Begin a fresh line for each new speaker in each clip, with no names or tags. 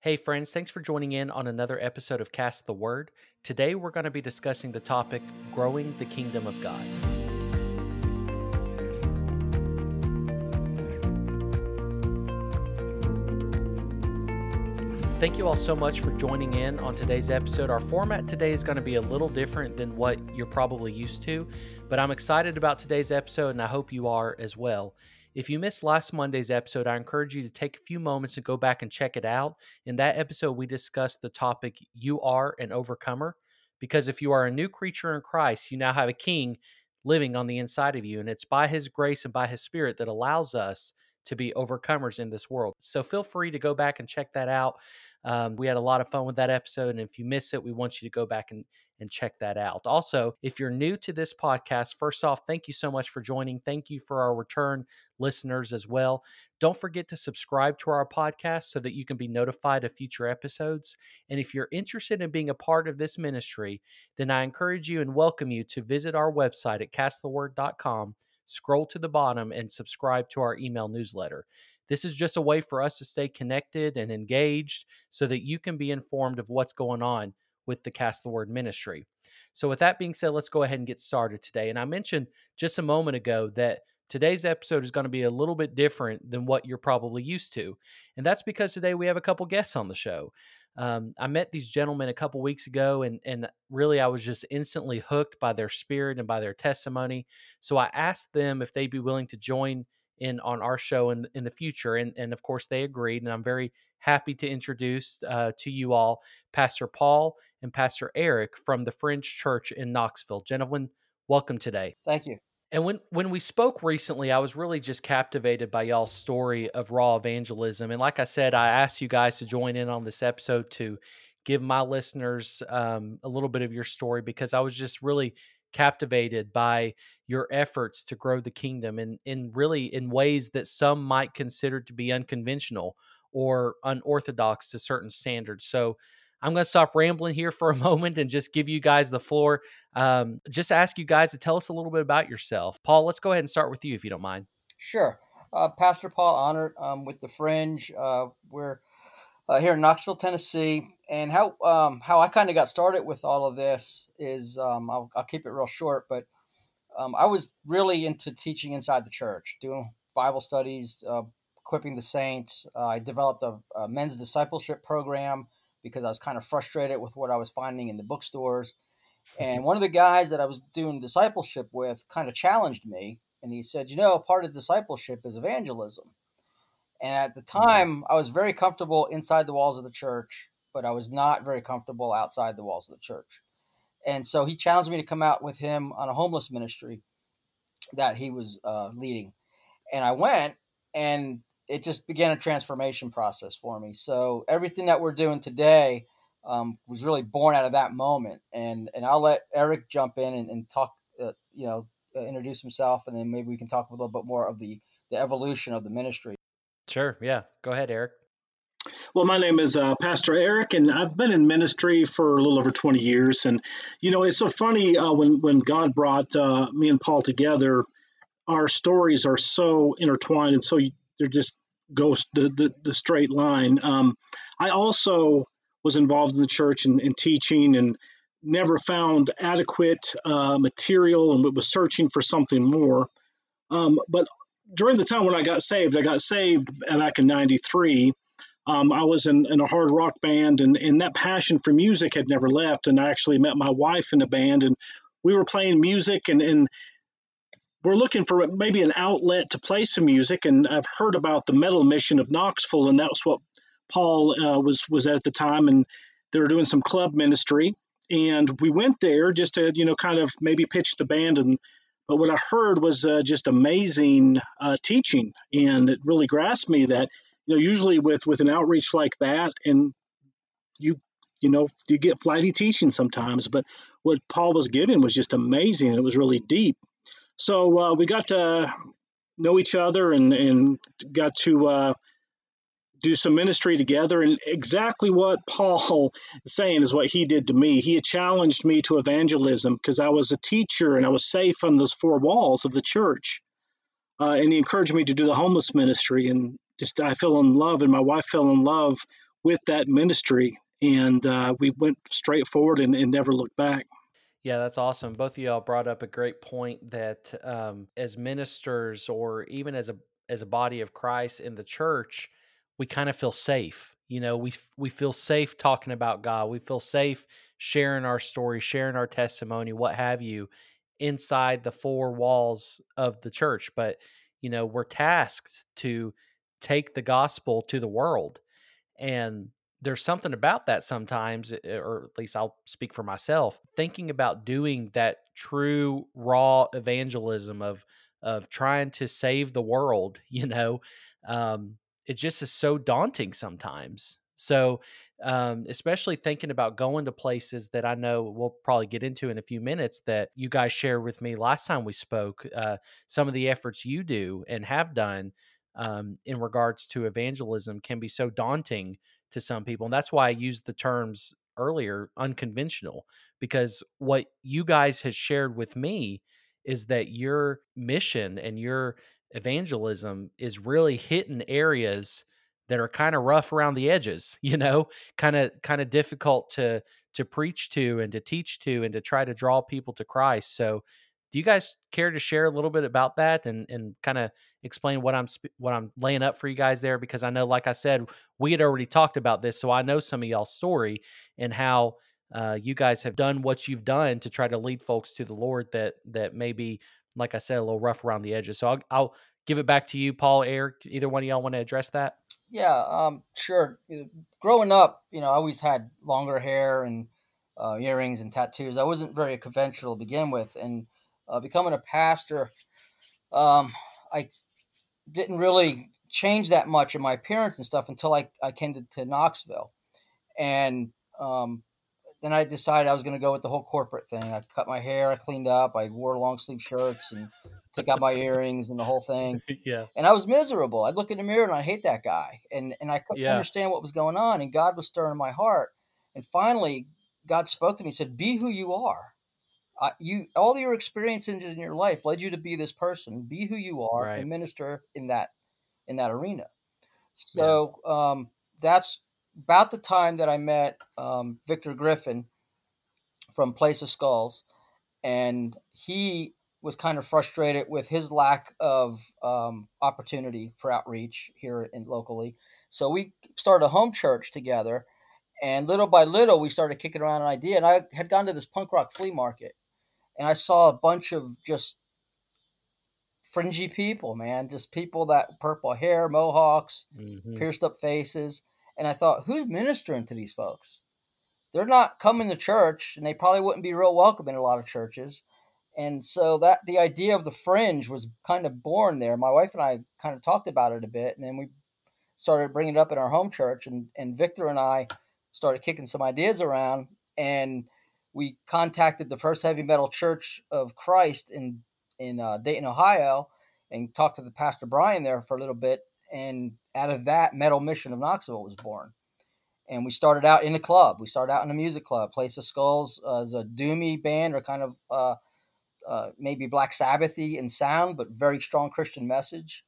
Hey, friends, thanks for joining in on another episode of Cast the Word. Today, we're going to be discussing the topic Growing the Kingdom of God. Thank you all so much for joining in on today's episode. Our format today is going to be a little different than what you're probably used to, but I'm excited about today's episode and I hope you are as well. If you missed last Monday's episode, I encourage you to take a few moments to go back and check it out. In that episode, we discussed the topic You Are an Overcomer, because if you are a new creature in Christ, you now have a king living on the inside of you, and it's by his grace and by his spirit that allows us to be overcomers in this world. So feel free to go back and check that out. Um, we had a lot of fun with that episode. And if you miss it, we want you to go back and, and check that out. Also, if you're new to this podcast, first off, thank you so much for joining. Thank you for our return listeners as well. Don't forget to subscribe to our podcast so that you can be notified of future episodes. And if you're interested in being a part of this ministry, then I encourage you and welcome you to visit our website at casttheword.com scroll to the bottom and subscribe to our email newsletter. This is just a way for us to stay connected and engaged so that you can be informed of what's going on with the Cast the Word ministry. So, with that being said, let's go ahead and get started today. And I mentioned just a moment ago that today's episode is going to be a little bit different than what you're probably used to. And that's because today we have a couple guests on the show. Um, I met these gentlemen a couple weeks ago, and and really I was just instantly hooked by their spirit and by their testimony. So I asked them if they'd be willing to join in on our show in in the future, and and of course they agreed. And I'm very happy to introduce uh, to you all Pastor Paul and Pastor Eric from the Fringe Church in Knoxville. Gentlemen, welcome today.
Thank you.
And when when we spoke recently, I was really just captivated by y'all's story of raw evangelism. And like I said, I asked you guys to join in on this episode to give my listeners um, a little bit of your story because I was just really captivated by your efforts to grow the kingdom and in really in ways that some might consider to be unconventional or unorthodox to certain standards. So I'm going to stop rambling here for a moment and just give you guys the floor. Um, just ask you guys to tell us a little bit about yourself. Paul, let's go ahead and start with you if you don't mind.
Sure. Uh, Pastor Paul Honored um, with the Fringe. Uh, we're uh, here in Knoxville, Tennessee. And how um, how I kind of got started with all of this is um, I'll, I'll, keep it real short, but um, I was really into teaching inside the church, doing Bible studies, uh, equipping the saints. Uh, I developed a, a men's discipleship program because I was kind of frustrated with what I was finding in the bookstores. And one of the guys that I was doing discipleship with kind of challenged me, and he said, "You know, part of discipleship is evangelism." And at the mm-hmm. time, I was very comfortable inside the walls of the church, but I was not very comfortable outside the walls of the church. And so he challenged me to come out with him on a homeless ministry that he was uh, leading. And I went, and it just began a transformation process for me. So everything that we're doing today um, was really born out of that moment. And and I'll let Eric jump in and, and talk, uh, you know, uh, introduce himself, and then maybe we can talk a little bit more of the the evolution of the ministry.
Sure. Yeah. Go ahead, Eric.
Well, my name is uh, Pastor Eric, and I've been in ministry for a little over 20 years. And you know, it's so funny uh, when when God brought uh, me and Paul together. Our stories are so intertwined, and so they're just goes the, the, the straight line. Um, I also was involved in the church and, and teaching and never found adequate uh, material and was searching for something more. Um, but during the time when I got saved, I got saved back in 93. Um, I was in, in, a hard rock band, and, and that passion for music had never left. And I actually met my wife in a band, and we were playing music, and, and we're looking for maybe an outlet to play some music, and I've heard about the metal mission of Knoxville, and that's what Paul uh, was was at the time, and they were doing some club ministry, and we went there just to you know kind of maybe pitch the band, and but what I heard was uh, just amazing uh, teaching, and it really grasped me that you know usually with with an outreach like that, and you you know you get flighty teaching sometimes, but what Paul was giving was just amazing. It was really deep so uh, we got to know each other and, and got to uh, do some ministry together. And exactly what Paul is saying is what he did to me. He had challenged me to evangelism because I was a teacher and I was safe on those four walls of the church. Uh, and he encouraged me to do the homeless ministry. And just I fell in love, and my wife fell in love with that ministry, and uh, we went straight forward and, and never looked back.
Yeah, that's awesome. Both of y'all brought up a great point that um, as ministers or even as a as a body of Christ in the church, we kind of feel safe. You know, we we feel safe talking about God. We feel safe sharing our story, sharing our testimony, what have you, inside the four walls of the church. But you know, we're tasked to take the gospel to the world, and there's something about that sometimes, eh, or at least I'll speak for myself, thinking about doing that true raw evangelism of of trying to save the world, you know, um, it just is so daunting sometimes. So, um, especially thinking about going to places that I know we'll probably get into in a few minutes that you guys shared with me last time we spoke, uh, some of the efforts you do and have done um, in regards to evangelism can be so daunting to some people. And that's why I used the terms earlier unconventional, because what you guys has shared with me is that your mission and your evangelism is really hitting areas that are kind of rough around the edges you know kind of kind of difficult to to preach to and to teach to and to try to draw people to christ so do you guys care to share a little bit about that and and kind of explain what i'm what i'm laying up for you guys there because i know like i said we had already talked about this so i know some of y'all's story and how uh, you guys have done what you've done to try to lead folks to the lord that that maybe like i said a little rough around the edges so i'll, I'll give it back to you paul eric either one of y'all want to address that
yeah, um, sure. Growing up, you know, I always had longer hair and uh, earrings and tattoos. I wasn't very conventional to begin with, and uh, becoming a pastor, um, I didn't really change that much in my appearance and stuff until I, I came to, to Knoxville, and um, then I decided I was going to go with the whole corporate thing. I cut my hair, I cleaned up, I wore long sleeve shirts, and took out my earrings and the whole thing.
yeah.
And I was miserable. I'd look in the mirror and I hate that guy. And and I couldn't
Yeah.
understand what was going on. And God was stirring my heart. And finally, God spoke to me and said, "Be who you are. Uh, you all your experiences in your life led you to be this person. Be who you are
Right.
and minister in that in that arena." So um, that's about the time that I met um, Victor Griffin from Place of Skulls, and he was kind of frustrated with his lack of um, opportunity for outreach here in locally. So we started a home church together, and little by little we started kicking around an idea. And I had gone to this punk rock flea market, and I saw a bunch of just fringy people, man, just people that purple hair, mohawks,
Mhm.
pierced up faces. And I thought, who's ministering to these folks? They're not coming to church, and they probably wouldn't be real welcome in a lot of churches. And so that the idea of the fringe was kind of born there. My wife and I kind of talked about it a bit, and then we started bringing it up in our home church. And, and Victor and I started kicking some ideas around, and we contacted the First Heavy Metal Church of Christ in in uh, Dayton, Ohio, and talked to the pastor Brian there for a little bit. And out of that, Metal Mission of Knoxville was born. And we started out in a club. We started out in a music club. Place of Skulls uh, a doomy band, or kind of uh, uh, maybe Black Sabbathy in sound, but very strong Christian message.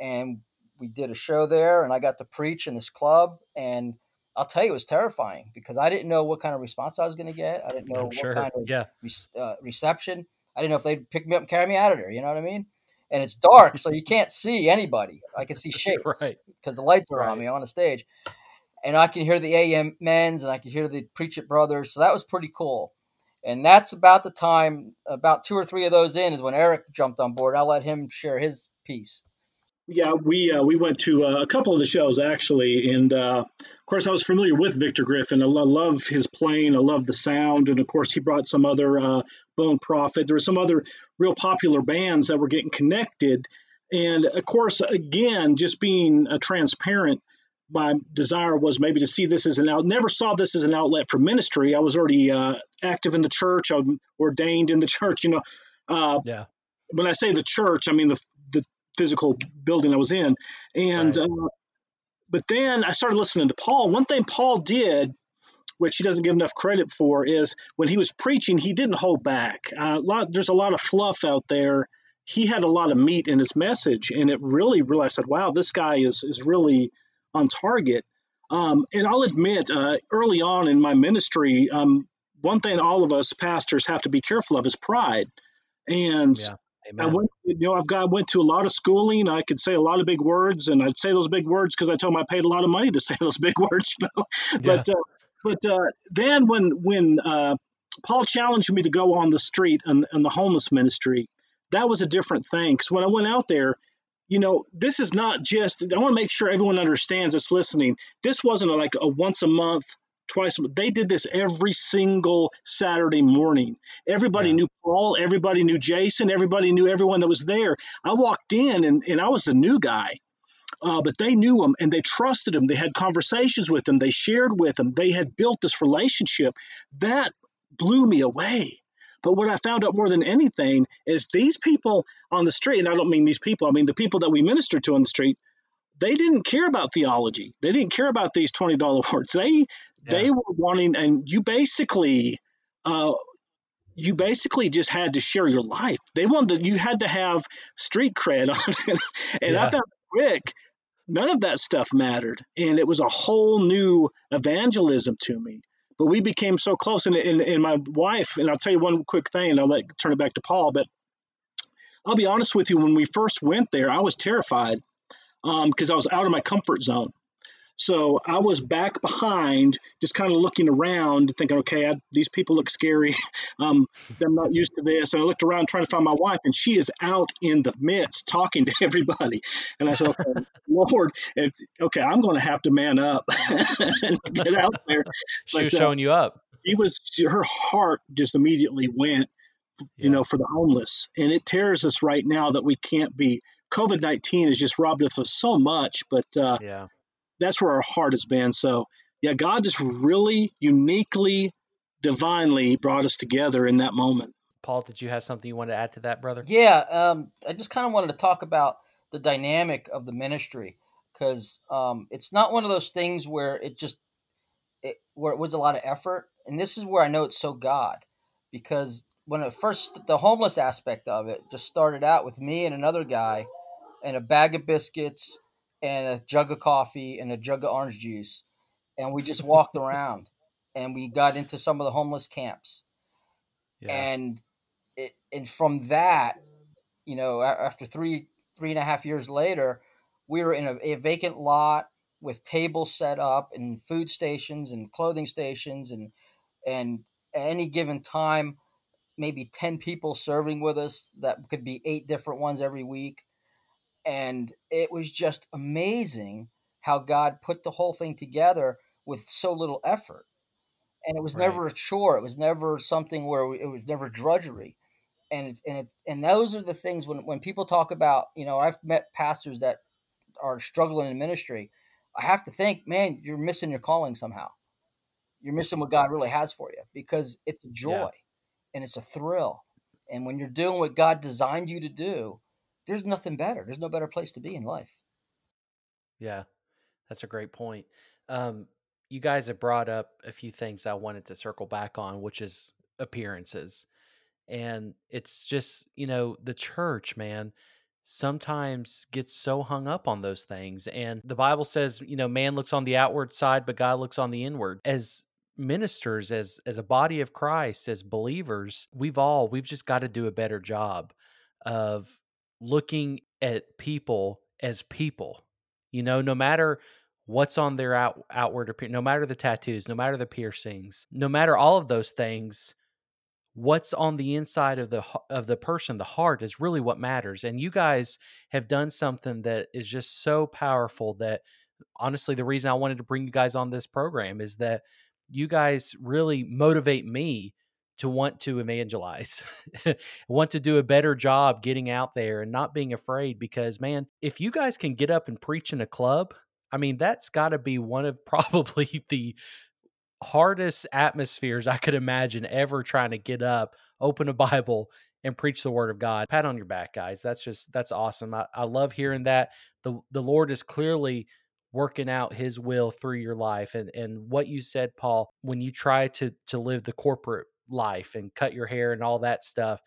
And we did a show there, and I got to preach in this club. And I'll tell you, it was terrifying because I didn't know what kind of response I was going to get. I didn't know
I'm
what
sure.
kind of
Yeah.
re- uh, reception. I didn't know if they'd pick me up and carry me out of there. You know what I mean? And it's dark, so you can't see anybody. I can see shapes
Right.
because the lights are
Right.
on me on the stage, and I can hear the AM men's and I can hear the Preach It brothers. So that was pretty cool. And that's about the time, about two or three of those in, is when Eric jumped on board. I'll let him share his piece.
Yeah, we uh, we went to uh, a couple of the shows actually, and uh, of course I was familiar with Victor Griffin. I lo- love his playing, I love the sound, and of course he brought some other uh, Bone Prophet. There were some other real popular bands that were getting connected, and of course again just being uh, transparent. My desire was maybe to see this as an out. Never saw this as an outlet for ministry. I was already uh, active in the church. I'm ordained in the church. You know, uh,
Yeah.
when I say the church, I mean the physical building I was in. And
Right.
uh, but then I started listening to Paul. One thing Paul did, which he doesn't give enough credit for, is when he was preaching, he didn't hold back. Uh, a lot, there's a lot of fluff out there. He had a lot of meat in his message, and it really, really, I said, "Wow, this guy is is really on target." Um, and I'll admit, uh, early on in my ministry, um, one thing all of us pastors have to be careful of is pride. And
Yeah.
I went, you know, I've got went to a lot of schooling. I could say a lot of big words, and I'd say those big words because I told them I paid a lot of money to say those big words. You know,
Yeah.
but uh, but uh, then when when uh, Paul challenged me to go on the street and, and the homeless ministry, that was a different thing. Because when I went out there, you know, this is not just. I want to make sure everyone understands that's listening. This wasn't like a once a month, twice. a month. They did this every single Saturday morning. Everybody
Yeah.
knew Paul. Everybody knew Jason. Everybody knew everyone that was there. I walked in and, and I was the new guy. Uh, but they knew him and they trusted him. They had conversations with him. They shared with him. They had built this relationship. That blew me away. But what I found out more than anything is these people on the street, and I don't mean these people, I mean the people that we minister to on the street, they didn't care about theology. They didn't care about these $20 words. They they were wanting, and you basically uh, you basically just had to share your life. They wanted to, you had to have street cred on it. And I
Yeah.
found quick, none of that stuff mattered. And it was a whole new evangelism to me. But we became so close. And, and, and my wife, and I'll tell you one quick thing, and I'll let turn it back to Paul. But I'll be honest with you, when we first went there, I was terrified because I was out of my comfort zone. So I was back behind, just kind of looking around, thinking, okay, I, these people look scary. Um, I'm not used to this. And I looked around trying to find my wife, and she is out in the midst talking to everybody. And I said, okay, Lord, it's, okay, I'm going to have to man up and get out there.
She
But,
was
uh,
showing you up.
She was, her heart just immediately went, you
Yeah.
know, for the homeless. And it tears us right now that we can't be. COVID 19 has just robbed us of so much, but uh,
Yeah.
That's where our heart has been. So, yeah, God just really uniquely, divinely brought us together in that moment.
Paul, did you have something you wanted to add to that, brother?
Yeah, um, I just kind of wanted to talk about the dynamic of the ministry because um, it's not one of those things where it just it, where it was a lot of effort, and this is where I know it's so God because when it first the homeless aspect of it just started out with me and another guy and a bag of biscuits and a jug of coffee and a jug of orange juice, and we just walked around and we got into some of the homeless camps
Yeah.
and it and from that you know after three three and a half years later we were in a, a vacant lot with tables set up and food stations and clothing stations and and at any given time maybe 10 people serving with us that could be eight different ones every week and it was just amazing how god put the whole thing together with so little effort and it was
Right.
never a chore. It was never something where it was never drudgery, and it's and it, and those are the things when when people talk about you know I've met pastors that are struggling in ministry. I have to think, man, you're missing your calling somehow. You're missing what God really has for you because it's a joy and it's a thrill, and when you're doing what God designed you to do, there's nothing better. There's no better place to be in life.
Yeah, that's a great point. Um, you guys have brought up a few things I wanted to circle back on, which is appearances. And it's just, you know, the church, man, sometimes gets so hung up on those things. And the Bible says, you know, man looks on the outward side, but God looks on the inward. As ministers, as as a body of Christ, as believers, we've all we've just got to do a better job of looking at people as people. You know, no matter what's on their out, outward appearance, no matter the tattoos, no matter the piercings, no matter all of those things, what's on the inside of the of the person, the heart is really what matters. And you guys have done something that is just so powerful that honestly the reason I wanted to bring you guys on this program is that you guys really motivate me to want to evangelize, want to do a better job getting out there and not being afraid. Because, man, if you guys can get up and preach in a club, I mean, that's got to be one of probably the hardest atmospheres I could imagine ever trying to get up, open a Bible, and preach the word of God. Pat on your back, guys. That's just that's awesome. I, I love hearing that. The the Lord is clearly working out his will through your life. And and what you said, Paul, when you try to to live the corporate life and cut your hair and all that stuff,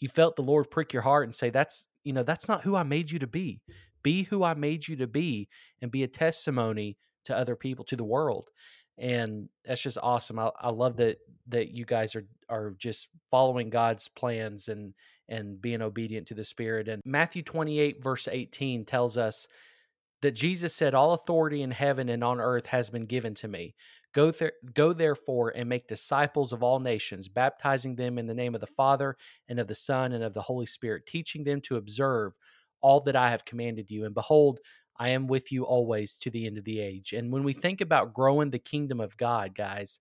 you felt the Lord prick your heart and say, That's you know, that's not who I made you to be. Be who I made you to be and be a testimony to other people, to the world. And that's just awesome. I, I love that that you guys are are just following God's plans and and being obedient to the Spirit. And Matthew 28, verse 18 tells us that Jesus said, All authority in heaven and on earth has been given to me. Go, th- go therefore and make disciples of all nations, baptizing them in the name of the Father and of the Son and of the Holy Spirit, teaching them to observe all that I have commanded you. And behold, I am with you always to the end of the age. And when we think about growing the kingdom of God, guys,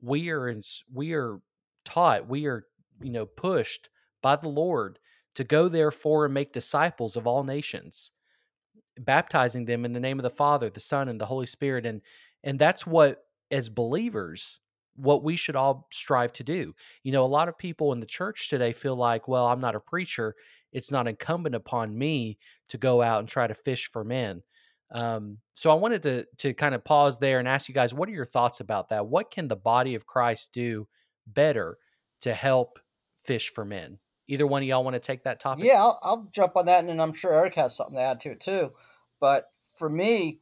we are in, we are taught, we are you know pushed by the Lord to go therefore and make disciples of all nations baptizing them in the name of the Father, the Son, and the Holy Spirit. And and that's what as believers what we should all strive to do. You know, a lot of people in the church today feel like, well, I'm not a preacher. It's not incumbent upon me to go out and try to fish for men. Um, so I wanted to to kind of pause there and ask you guys, what are your thoughts about that? What can the body of Christ do better to help fish for men? Either one of y'all want to take that topic?
Yeah, I'll, I'll jump on that, and then I'm sure Eric has something to add to it too. But for me,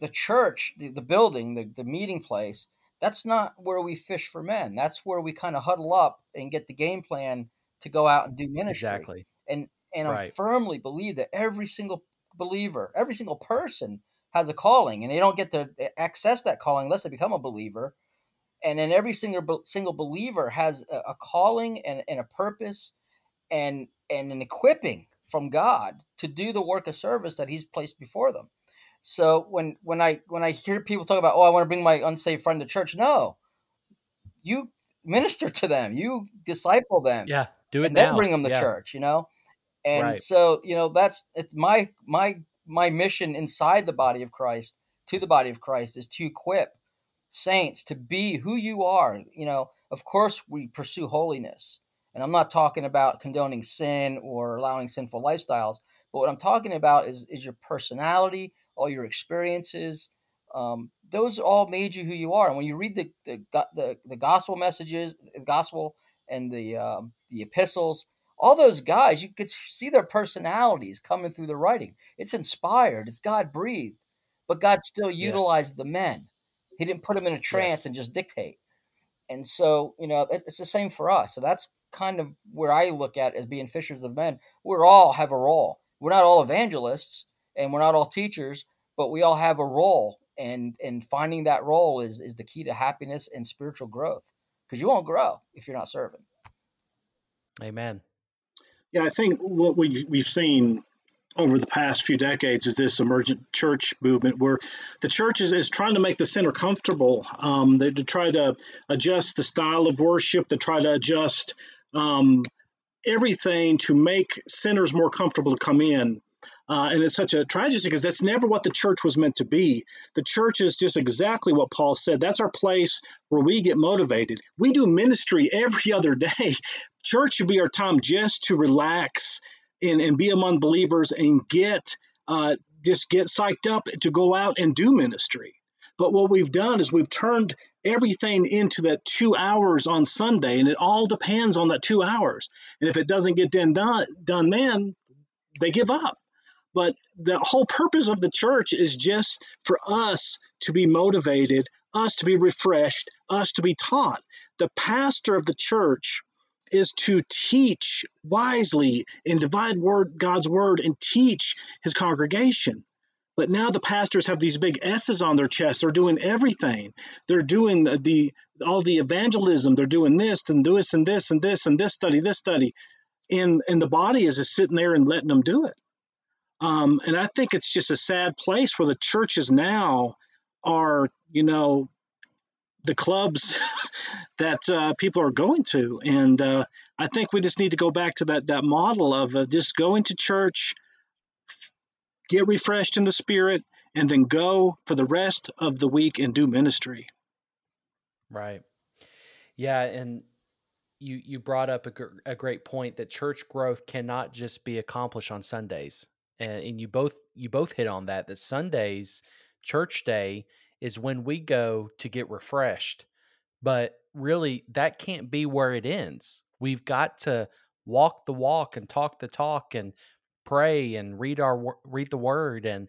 the church, the, the building, the, the meeting place, that's not where we fish for men. That's where we kind of huddle up and get the game plan to go out and do ministry.
Exactly.
And and right. I firmly believe that every single believer, every single person has a calling, and they don't get to eh, access that calling unless they become a believer. And then every single single believer has a, a calling and, and a purpose and and an equipping from God to do the work of service that He's placed before them. So when when I when I hear people talk about, oh, I want to bring my unsaved friend to church, no, you minister to them, you disciple them,
yeah, do it
and
now.
then bring them to
yeah.
church, you know. And
right.
so you know that's it's my my my mission inside the body of Christ to the body of Christ is to equip saints to be who you are. You know, of course we pursue holiness and I'm not talking about condoning sin or allowing sinful lifestyles, but what I'm talking about is, is your personality, all your experiences. Um, those all made you who you are. And when you read the, the, the, the gospel messages, the gospel and the, um, the epistles, all those guys, you could see their personalities coming through the writing. It's inspired, it's God breathed, but God still utilized yes. the men. He didn't put them in a trance yes. and just dictate. And so, you know, it's the same for us. So that's kind of where I look at as being fishers of men. We all have a role. We're not all evangelists and we're not all teachers, but we all have a role. And and finding that role is is the key to happiness and spiritual growth. Because you won't grow if you're not serving.
Amen.
Yeah, I think what we we've seen over the past few decades is this emergent church movement where the church is, is trying to make the sinner comfortable. Um, they to try to adjust the style of worship, to try to adjust um, everything to make sinners more comfortable to come in. Uh, and it's such a tragedy because that's never what the church was meant to be. The church is just exactly what Paul said. That's our place where we get motivated. We do ministry every other day. Church should be our time just to relax and, and be among believers and get uh, just get psyched up to go out and do ministry. But what we've done is we've turned everything into that two hours on Sunday, and it all depends on that two hours. And if it doesn't get done, done then, they give up. But the whole purpose of the church is just for us to be motivated, us to be refreshed, us to be taught. The pastor of the church is to teach wisely and divide word God's word and teach his congregation. But now the pastors have these big S's on their chest. They're doing everything. They're doing the, the all the evangelism. They're doing this and this and this and this and this study, this study, and and the body is just sitting there and letting them do it. Um, and I think it's just a sad place where the churches now are, you know, the clubs that uh, people are going to, and uh, I think we just need to go back to that that model of uh, just going to church get refreshed in the spirit, and then go for the rest of the week and do ministry.
Right. Yeah, and you you brought up a, gr- a great point that church growth cannot just be accomplished on Sundays, and, and you both you both hit on that. That Sundays, church day, is when we go to get refreshed, but really that can't be where it ends. We've got to walk the walk and talk the talk and pray and read our read the word and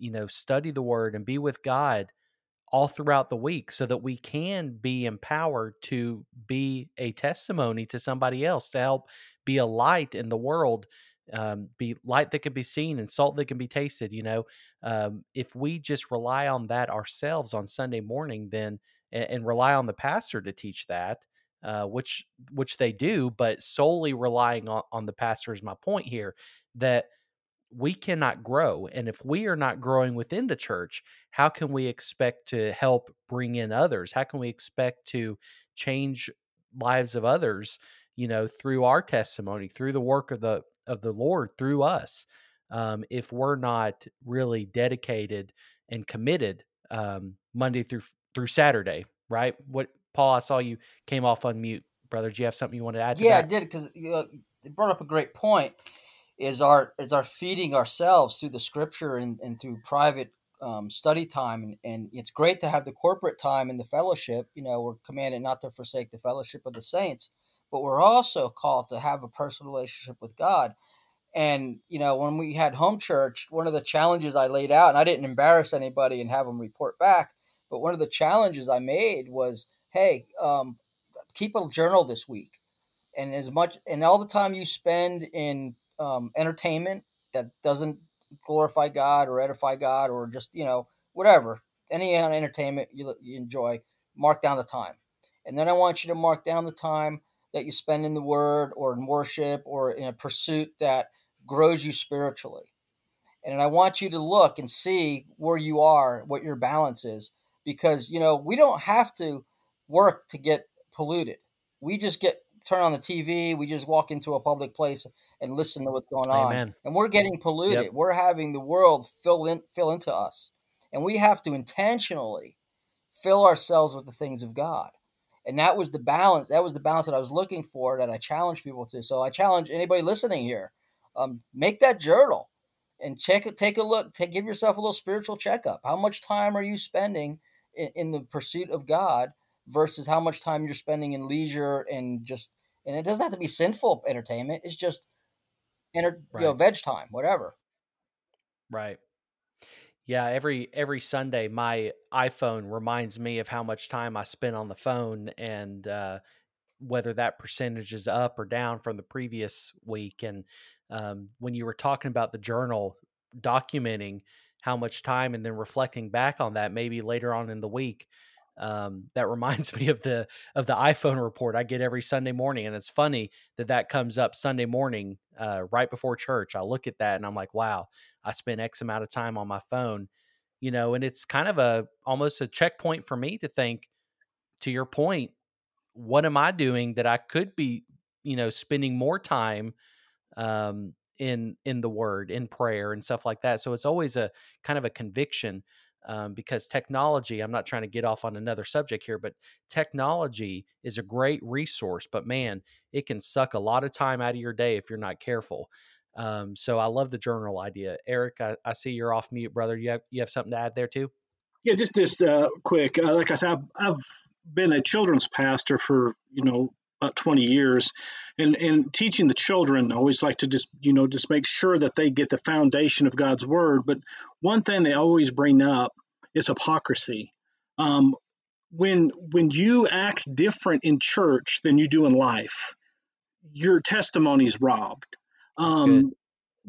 you know, study the word and be with God all throughout the week so that we can be empowered to be a testimony to somebody else to help be a light in the world um, be light that can be seen and salt that can be tasted you know um, if we just rely on that ourselves on sunday morning then and, and rely on the pastor to teach that uh, which which they do but solely relying on, on the pastor is my point here that we cannot grow. And if we are not growing within the church, how can we expect to help bring in others? How can we expect to change lives of others, you know, through our testimony, through the work of the of the Lord through us, um, if we're not really dedicated and committed um, Monday through through Saturday, right? What Paul, I saw you came off on mute, brother. Do you have something you wanted to add?
yeah,
I
did because you know, it brought up a great point is our is our feeding ourselves through the scripture and, and through private um, study time and, and it's great to have the corporate time and the fellowship you know we're commanded not to forsake the fellowship of the saints but we're also called to have a personal relationship with god. And you know when we had home church one of the challenges i laid out and i didn't embarrass anybody and have them report back but one of the challenges i made was hey um, keep a journal this week. And as much and all the time you spend in um, entertainment that doesn't glorify God or edify God or just you know whatever any entertainment you, you enjoy, mark down the time, and then I want you to mark down the time that you spend in the Word or in worship or in a pursuit that grows you spiritually. And I want you to look and see where you are, what your balance is, because you know we don't have to work to get polluted. We just get turn on the TV, we just walk into a public place and listen to what's going on.
Amen.
And we're getting polluted.
Yep.
We're having the world fill in fill into us. And we have to intentionally fill ourselves with the things of God. And that was the balance. That was the balance that I was looking for that I challenge people to. So I challenge anybody listening here, um, make that journal and check it, take a look, take, give yourself a little spiritual checkup. How much time are you spending in, in the pursuit of God versus how much time you're spending in leisure and just and it doesn't have to be sinful entertainment. It's just enter, right. you know, veg time, whatever.
Right. Yeah, every every Sunday my iPhone reminds me of how much time I spent on the phone and uh, whether that percentage is up or down from the previous week. And um, when you were talking about the journal documenting how much time and then reflecting back on that maybe later on in the week, um, that reminds me of the of the iPhone report I get every Sunday morning, and it's funny that that comes up Sunday morning uh, right before church. I look at that and I'm like, wow, I spent X amount of time on my phone, you know, and it's kind of a almost a checkpoint for me to think. To your point, what am I doing that I could be, you know, spending more time um, in in the Word, in prayer, and stuff like that. So it's always a kind of a conviction um, because technology, I'm not trying to get off on another subject here, but technology is a great resource, but man, it can suck a lot of time out of your day if you're not careful. Um, so I love the journal idea. Eric, I, I, see you're off mute, brother. You have, you have something to add there too?
Yeah, just this uh, quick. Uh, like I said, I've, I've been a children's pastor for, you know, about 20 years. And and teaching the children I always like to just you know just make sure that they get the foundation of god's word. But one thing they always bring up is hypocrisy. Um, when when you act different in church than you do in life your testimony is robbed. Um,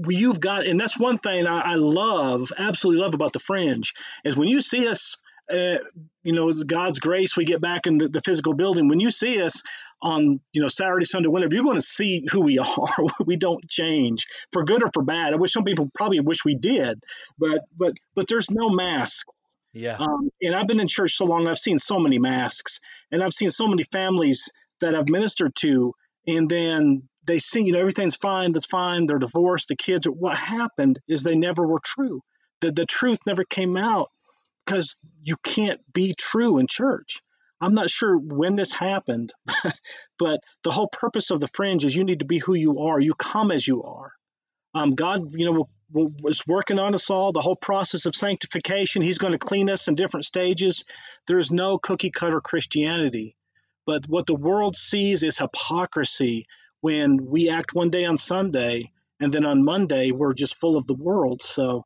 you've got and that's one thing I, I love absolutely love about the fringe is when you see us uh, you know, God's grace, we get back in the, the, physical building. When you see us on, you know, Saturday, Sunday, whenever, you're going to see who we are. we don't change for good or for bad. I wish some people probably wish we did, but but but there's no mask.
Yeah.
Um, and I've been in church so long, I've seen so many masks, and I've seen so many families that I've ministered to, and then they see, you know, everything's fine, that's fine. They're divorced, the kids. What happened is they never were true. The the truth never came out because you can't be true in church. I'm not sure when this happened, but the whole purpose of the fringe is you need to be who you are. You come as you are. Um, God, you know, was working on us all. The whole process of sanctification. He's going to clean us in different stages. There is no cookie cutter Christianity, but what the world sees is hypocrisy when we act one day on Sunday and then on Monday we're just full of the world. So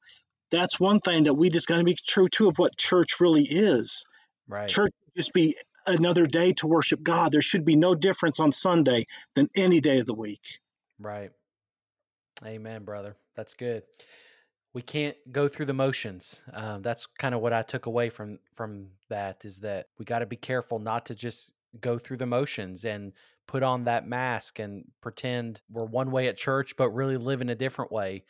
that's one thing that we just got to be true to of what church really is.
Right.
Church just be another day to worship God. There should be no difference on Sunday than any day of the week.
Right. Amen, brother. That's good. We can't go through the motions. Um, that's kind of what I took away from from that is that we got to be careful not to just go through the motions and put on that mask and pretend we're one way at church, but really live in a different way.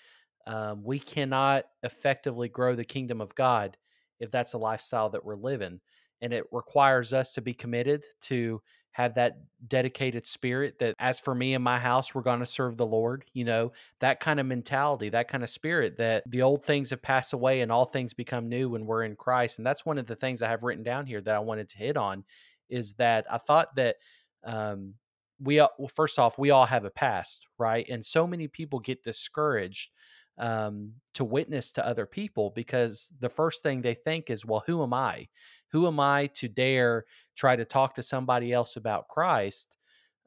Um, we cannot effectively grow the kingdom of God if that's a lifestyle that we're living. And it requires us to be committed to have that dedicated spirit that, as for me and my house, we're going to serve the Lord. You know, that kind of mentality, that kind of spirit that the old things have passed away and all things become new when we're in Christ. And that's one of the things I have written down here that I wanted to hit on is that I thought that um, we, well, first off, we all have a past, right? And so many people get discouraged um, to witness to other people because the first thing they think is, well, who am I? Who am I to dare try to talk to somebody else about Christ,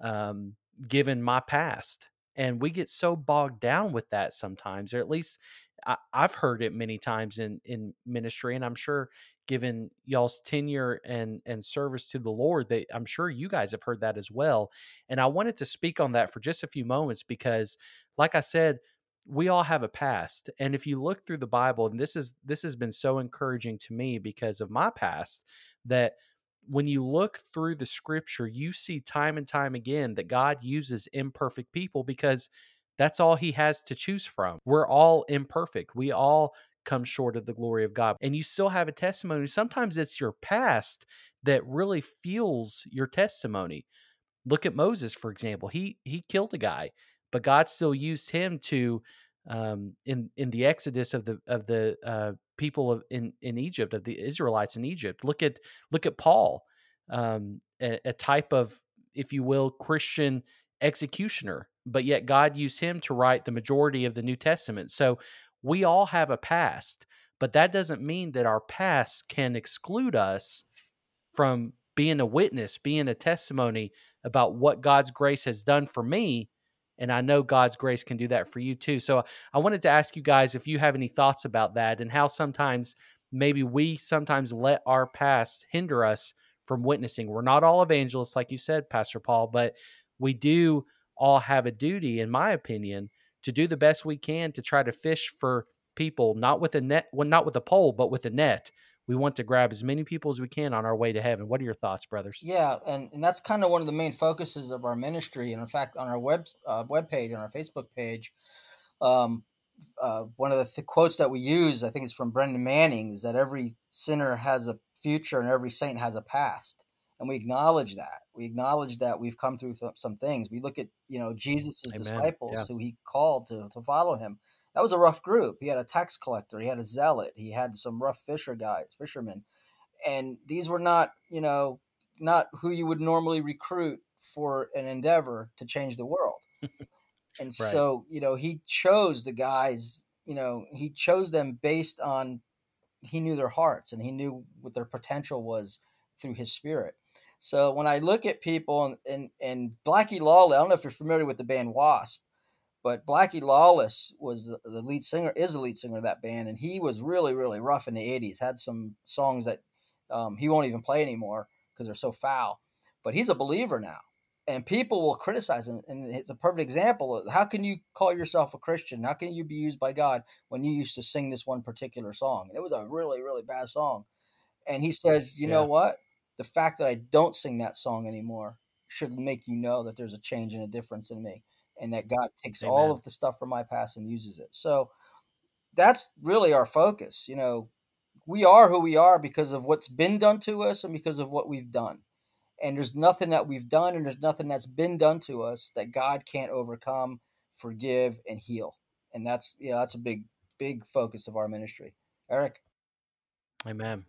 um, given my past? And we get so bogged down with that sometimes, or at least I, have heard it many times in in ministry, and I'm sure, given y'all's tenure and and service to the Lord, that I'm sure you guys have heard that as well. And I wanted to speak on that for just a few moments because, like I said, we all have a past and if you look through the bible and this is this has been so encouraging to me because of my past that when you look through the scripture you see time and time again that god uses imperfect people because that's all he has to choose from. We're all imperfect. We all come short of the glory of god and you still have a testimony. Sometimes it's your past that really fuels your testimony. Look at moses for example. He he killed a guy but God still used him to um, in in the exodus of the of the uh, people of in in Egypt of the Israelites in Egypt. Look at look at Paul, um, a, a type of if you will Christian executioner, but yet God used him to write the majority of the New Testament. So we all have a past, but that doesn't mean that our past can exclude us from being a witness, being a testimony about what God's grace has done for me and I know God's grace can do that for you too. So I wanted to ask you guys if you have any thoughts about that and how sometimes maybe we sometimes let our past hinder us from witnessing. We're not all evangelists, like you said, Pastor Paul, but we do all have a duty, in my opinion, to do the best we can to try to fish for people, not with a net, well, not with a pole, but with a net, we want to grab as many people as we can on our way to heaven. What are your thoughts, brothers?
Yeah, and, and that's kind of one of the main focuses of our ministry. And in fact, on our web uh, web page, on our Facebook page, um, uh, one of the th- quotes that we use, I think it's from Brennan Manning, is that every sinner has a future and every saint has a past. And we acknowledge that. We acknowledge that we've come through th- some things. We look at, you know, Jesus' disciples yeah. who he called to, to follow him that was a rough group. He had a tax collector, he had a zealot, he had some rough fisher guys, fishermen, and these were not, you know, not who you would normally recruit for an endeavor to change the world. and right. so, you know, he chose the guys, you know, he chose them based on he knew their hearts and he knew what their potential was through his spirit. So when I look at people and and, and Blackie Lawless, I don't know if you're familiar with the band Wasp, but Blackie Lawless was the lead singer, is the lead singer of that band, and he was really, really rough in the '80s. Had some songs that um, he won't even play anymore because they're so foul. But he's a believer now, and people will criticize him. And it's a perfect example of how can you call yourself a Christian? How can you be used by God when you used to sing this one particular song? And it was a really, really bad song. And he says, you yeah. know what? The fact that I don't sing that song anymore should make you know that there's a change and a difference in me and that God takes Amen. all of the stuff from my past and uses it. So that's really our focus. You know, we are who we are because of what's been done to us and because of what we've done. And there's nothing that we've done and there's nothing that's been done to us that God can't overcome, forgive, and heal. And that's yeah, that's a big, big focus of our ministry. Eric.
Amen.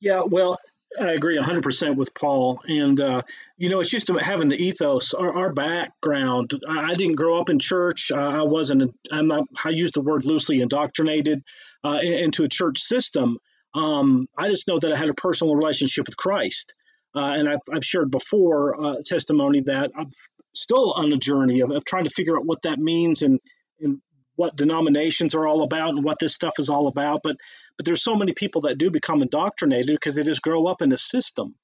Yeah, well, I agree 100% with Paul. And, uh, you know, it's just having the ethos, our, our background. I, I, didn't grow up in church. Uh, I wasn't, I'm not, I use the word loosely, indoctrinated uh, into a church system. Um, I just know that I had a personal relationship with Christ. Uh, and I've, I've shared before uh, testimony that I'm still on a journey of, of trying to figure out what that means and, and what denominations are all about and what this stuff is all about. But but there's so many people that do become indoctrinated because they just grow up in a system.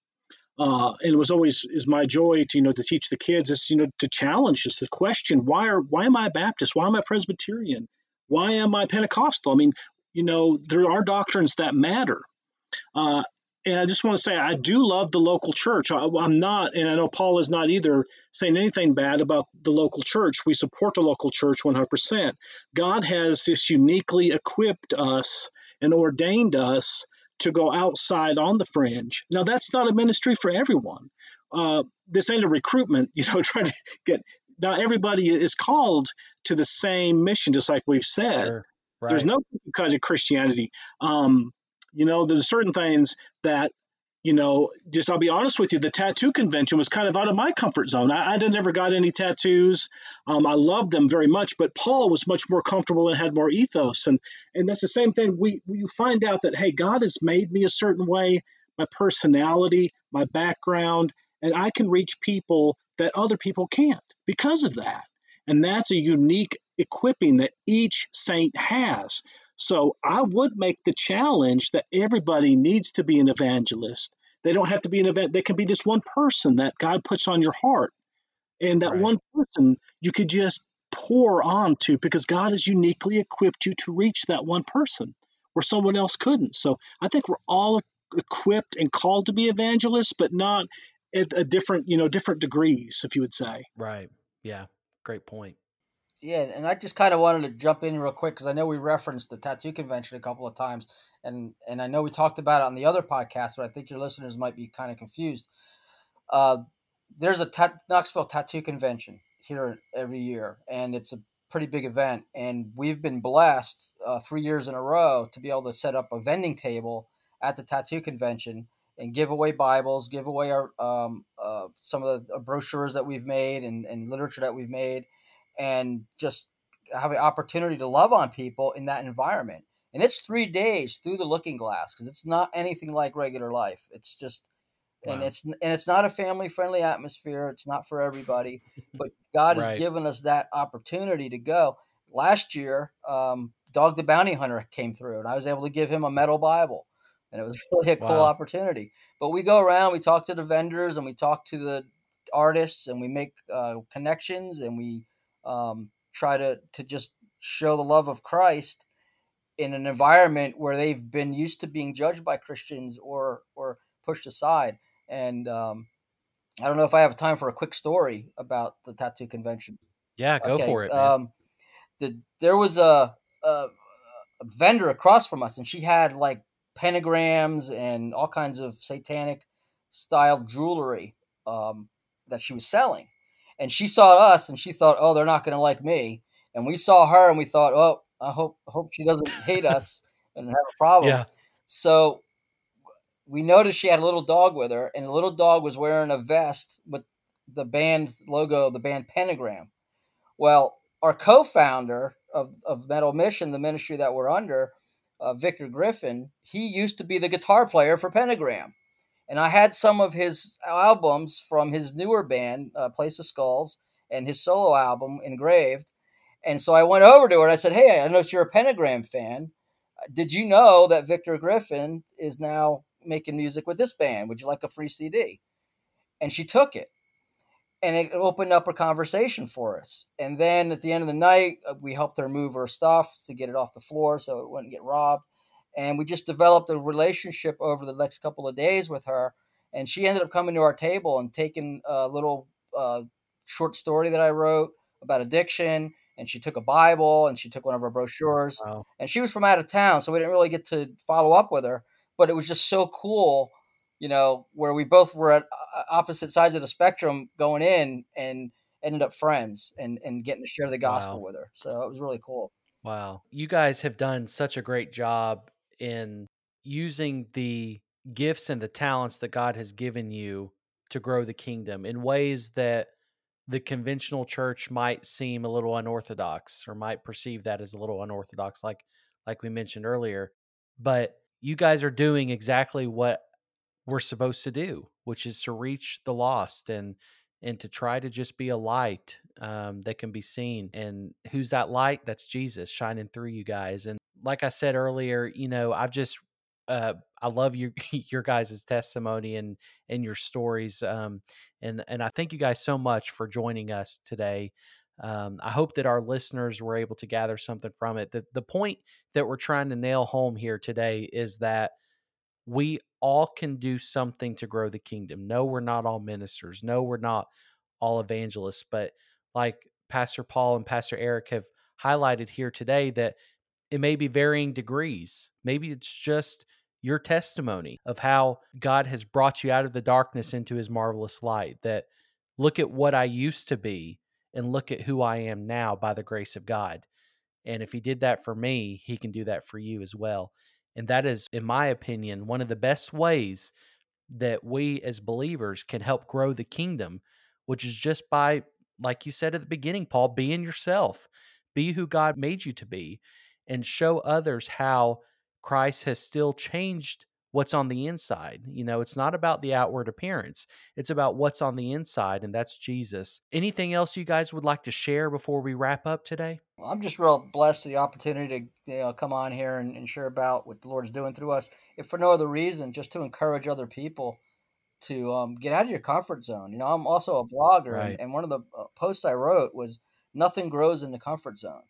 Uh, and it was always is my joy to you know to teach the kids is you know to challenge us the question why are why am I Baptist why am I Presbyterian why am I Pentecostal I mean you know there are doctrines that matter uh, and I just want to say I do love the local church. I, am not, and I know Paul is not either saying anything bad about the local church. We support the local church 100%. God has this uniquely equipped us and ordained us to go outside on the fringe. Now, that's not a ministry for everyone. Uh, this ain't a recruitment, you know, trying to get. Now, everybody is called to the same mission, just like we've said. Sure. Right. There's no kind of Christianity. Um, you know, there's certain things that, you know, just I'll be honest with you, the tattoo convention was kind of out of my comfort zone. I, I never got any tattoos. Um, I loved them very much, but Paul was much more comfortable and had more ethos. And and that's the same thing. We you find out that hey, God has made me a certain way, my personality, my background, and I can reach people that other people can't because of that. And that's a unique equipping that each saint has. So I would make the challenge that everybody needs to be an evangelist. They don't have to be an event. They can be just one person that God puts on your heart. And that right. one person you could just pour onto because God has uniquely equipped you to reach that one person where someone else couldn't. So I think we're all equipped and called to be evangelists, but not at a different, you know, different degrees, if you would say.
Right. Yeah. Great point.
Yeah, and I just kind of wanted to jump in real quick because I know we referenced the tattoo convention a couple of times, and and I know we talked about it on the other podcast, but I think your listeners might be kind of confused. Uh, there's a Knoxville tattoo convention here every year, and it's a pretty big event, and we've been blessed uh, three years in a row to be able to set up a vending table at the tattoo convention and give away Bibles, give away our um, uh, some of the brochures that we've made and, and literature that we've made and just have an opportunity to love on people in that environment. And it's three days through the looking glass because it's not anything like regular life. It's just, wow. and it's and it's not a family friendly atmosphere. It's not for everybody, but God right. has given us that opportunity to go. Last year, um, Dog the Bounty Hunter came through, and I was able to give him a metal Bible, and it was really a cool wow. opportunity. But we go around, we talk to the vendors, and we talk to the artists, and we make uh, connections, and we um, try to to just show the love of Christ in an environment where they've been used to being judged by Christians or or pushed aside. And um, I don't know if I have time for a quick story about the tattoo convention.
Yeah, go okay. for it. Um,
the, there was a, a, a vendor across from us, and she had like pentagrams and all kinds of satanic style jewelry um, that she was selling and she saw us and she thought, oh, they're not going to like me. And we saw her and we thought, oh, I hope hope she doesn't hate us and have a problem. Yeah. So we noticed she had a little dog with her, and the little dog was wearing a vest with the band logo, the band Pentagram. Well, our co-founder of, of Metal Mission, the ministry that we're under, uh, Victor Griffin, he used to be the guitar player for Pentagram and I had some of his albums from his newer band, uh, Place of Skulls, and his solo album In-Graved. And so I went over to her and I said, "Hey, I noticed you're a Pentagram fan. Did you know that Victor Griffin is now making music with this band? Would you like a free CD?" And she took it, and it opened up a conversation for us. And then at the end of the night, uh, we helped her move her stuff to get it off the floor so it wouldn't get robbed and we just developed a relationship over the next couple of days with her and she ended up coming to our table and taking a little uh, short story that i wrote about addiction and she took a bible and she took one of our brochures wow. and she was from out of town so we didn't really get to follow up with her but it was just so cool you know where we both were at uh, opposite sides of the spectrum going in and ended up friends and and getting to share the gospel wow. with her so it was really cool
wow you guys have done such a great job in using the gifts and the talents that God has given you to grow the kingdom in ways that the conventional church might seem a little unorthodox or might perceive that as a little unorthodox like like we mentioned earlier but you guys are doing exactly what we're supposed to do which is to reach the lost and and to try to just be a light um, that can be seen. And who's that light? That's Jesus shining through you guys. And like I said earlier, you know, I've just uh, I love your your guys' testimony and and your stories. Um, and and I thank you guys so much for joining us today. Um, I hope that our listeners were able to gather something from it. The the point that we're trying to nail home here today is that we all can do something to grow the kingdom. No, we're not all ministers. No, we're not all evangelists. But like Pastor Paul and Pastor Eric have highlighted here today, that it may be varying degrees. Maybe it's just your testimony of how God has brought you out of the darkness into his marvelous light. That look at what I used to be and look at who I am now by the grace of God. And if he did that for me, he can do that for you as well. And that is, in my opinion, one of the best ways that we as believers can help grow the kingdom, which is just by, like you said at the beginning, Paul, being yourself, be who God made you to be, and show others how Christ has still changed what's on the inside. You know, it's not about the outward appearance, it's about what's on the inside, and that's Jesus. Anything else you guys would like to share before we wrap up today?
I'm just real blessed the opportunity to you know, come on here and, and share about what the Lord's doing through us, if for no other reason, just to encourage other people to um, get out of your comfort zone. You know, I'm also a blogger, right. and, and, one of the uh, posts I wrote was nothing grows in the comfort zone,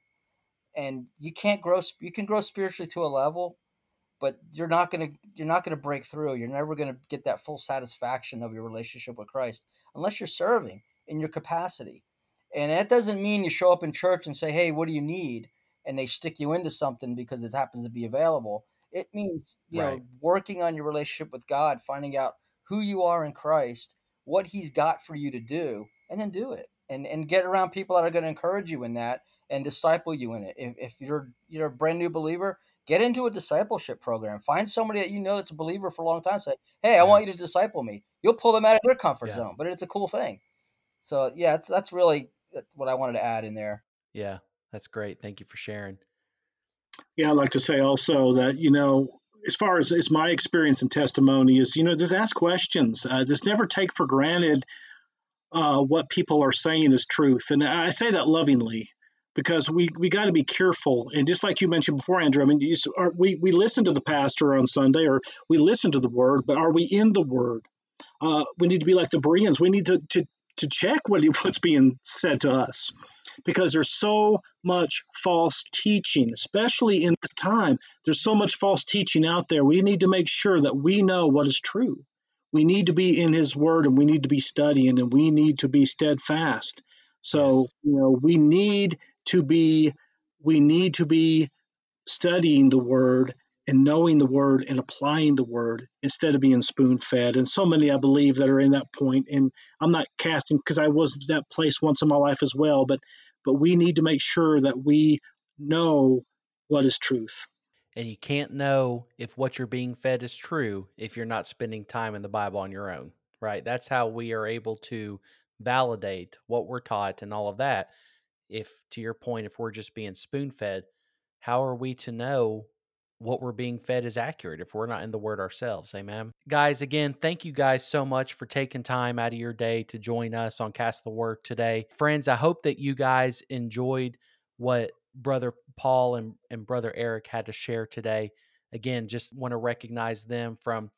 and you can't grow. You can grow spiritually to a level, but you're not gonna you're not gonna break through. You're never gonna get that full satisfaction of your relationship with Christ unless you're serving in your capacity. And that doesn't mean you show up in church and say, "Hey, what do you need?" and they stick you into something because it happens to be available. It means you right. know working on your relationship with God, finding out who you are in Christ, what He's got for you to do, and then do it. And and get around people that are going to encourage you in that and disciple you in it. If, if you're you're a brand new believer, get into a discipleship program. Find somebody that you know that's a believer for a long time. Say, hey, I yeah. want you to disciple me. You'll pull them out of their comfort yeah. zone, but it's a cool thing. So yeah, that's that's really what I wanted to add in there.
Yeah, that's great. Thank you for sharing.
Yeah, I'd like to say also that you know, as far as, as my experience and testimony is, you know, just ask questions. Uh, just never take for granted uh, what people are saying is truth, and I say that lovingly because we we got to be careful. And just like you mentioned before, Andrew, I mean, you, are, we we listen to the pastor on Sunday, or we listen to the word, but are we in the word? Uh, we need to be like the Bereans. We need to to to check what what's being said to us because there's so much false teaching, especially in this time. There's so much false teaching out there. We need to make sure that we know what is true. We need to be in His Word and we need to be studying and we need to be steadfast. So, yes. you know, we need to be we need to be studying the word and knowing the word and applying the word instead of being spoon fed. And so many, I believe, that are in that point. And I'm not casting because I was that place once in my life as well. But but we need to make sure that we know what is truth.
And you can't know if what you're being fed is true if you're not spending time in the Bible on your own, right? That's how we are able to validate what we're taught and all of that. If, to your point, if we're just being spoon fed, how are we to know what we're being fed is accurate if we're not in the word ourselves. Amen. Guys, again, thank you guys so much for taking time out of your day to join us on Cast the Word today. Friends, I hope that you guys enjoyed what Brother Paul and, and Brother Eric had to share today. Again, just want to recognize them from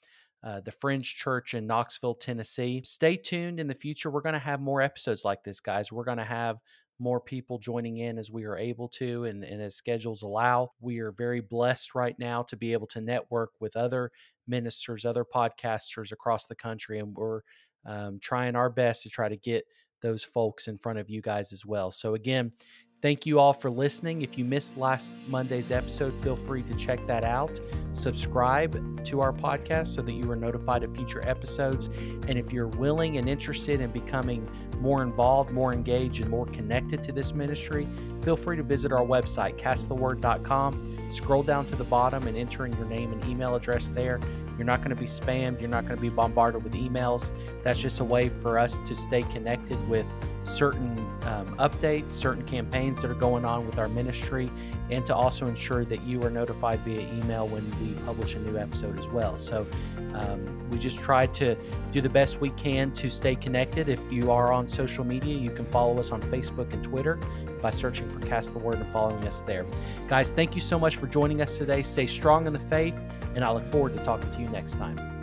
uh, the Fringe Church in Knoxville, Tennessee. Stay tuned in the future. We're going to have more episodes like this, guys. We're going to have more people joining in as we are able to and, and as schedules allow. We are very blessed right now to be able to network with other ministers, other podcasters across the country, and we're um, trying our best to try to get those folks in front of you guys as well. So, again, Thank you all for listening. If you missed last Monday's episode, feel free to check that out. Subscribe to our podcast so that you are notified of future episodes. And if you're willing and interested in becoming more involved, more engaged, and more connected to this ministry, feel free to visit our website, casttheword.com. Scroll down to the bottom and enter in your name and email address there. You're not going to be spammed, you're not going to be bombarded with emails. That's just a way for us to stay connected with certain um, updates, certain campaigns that are going on with our ministry, and to also ensure that you are notified via email when we publish a new episode as well. So um, we just try to do the best we can to stay connected. If you are on social media, you can follow us on Facebook and Twitter by searching for Cast the Word and following us there. Guys, thank you so much for joining us today. Stay strong in the faith, and I look forward to talking to you next time.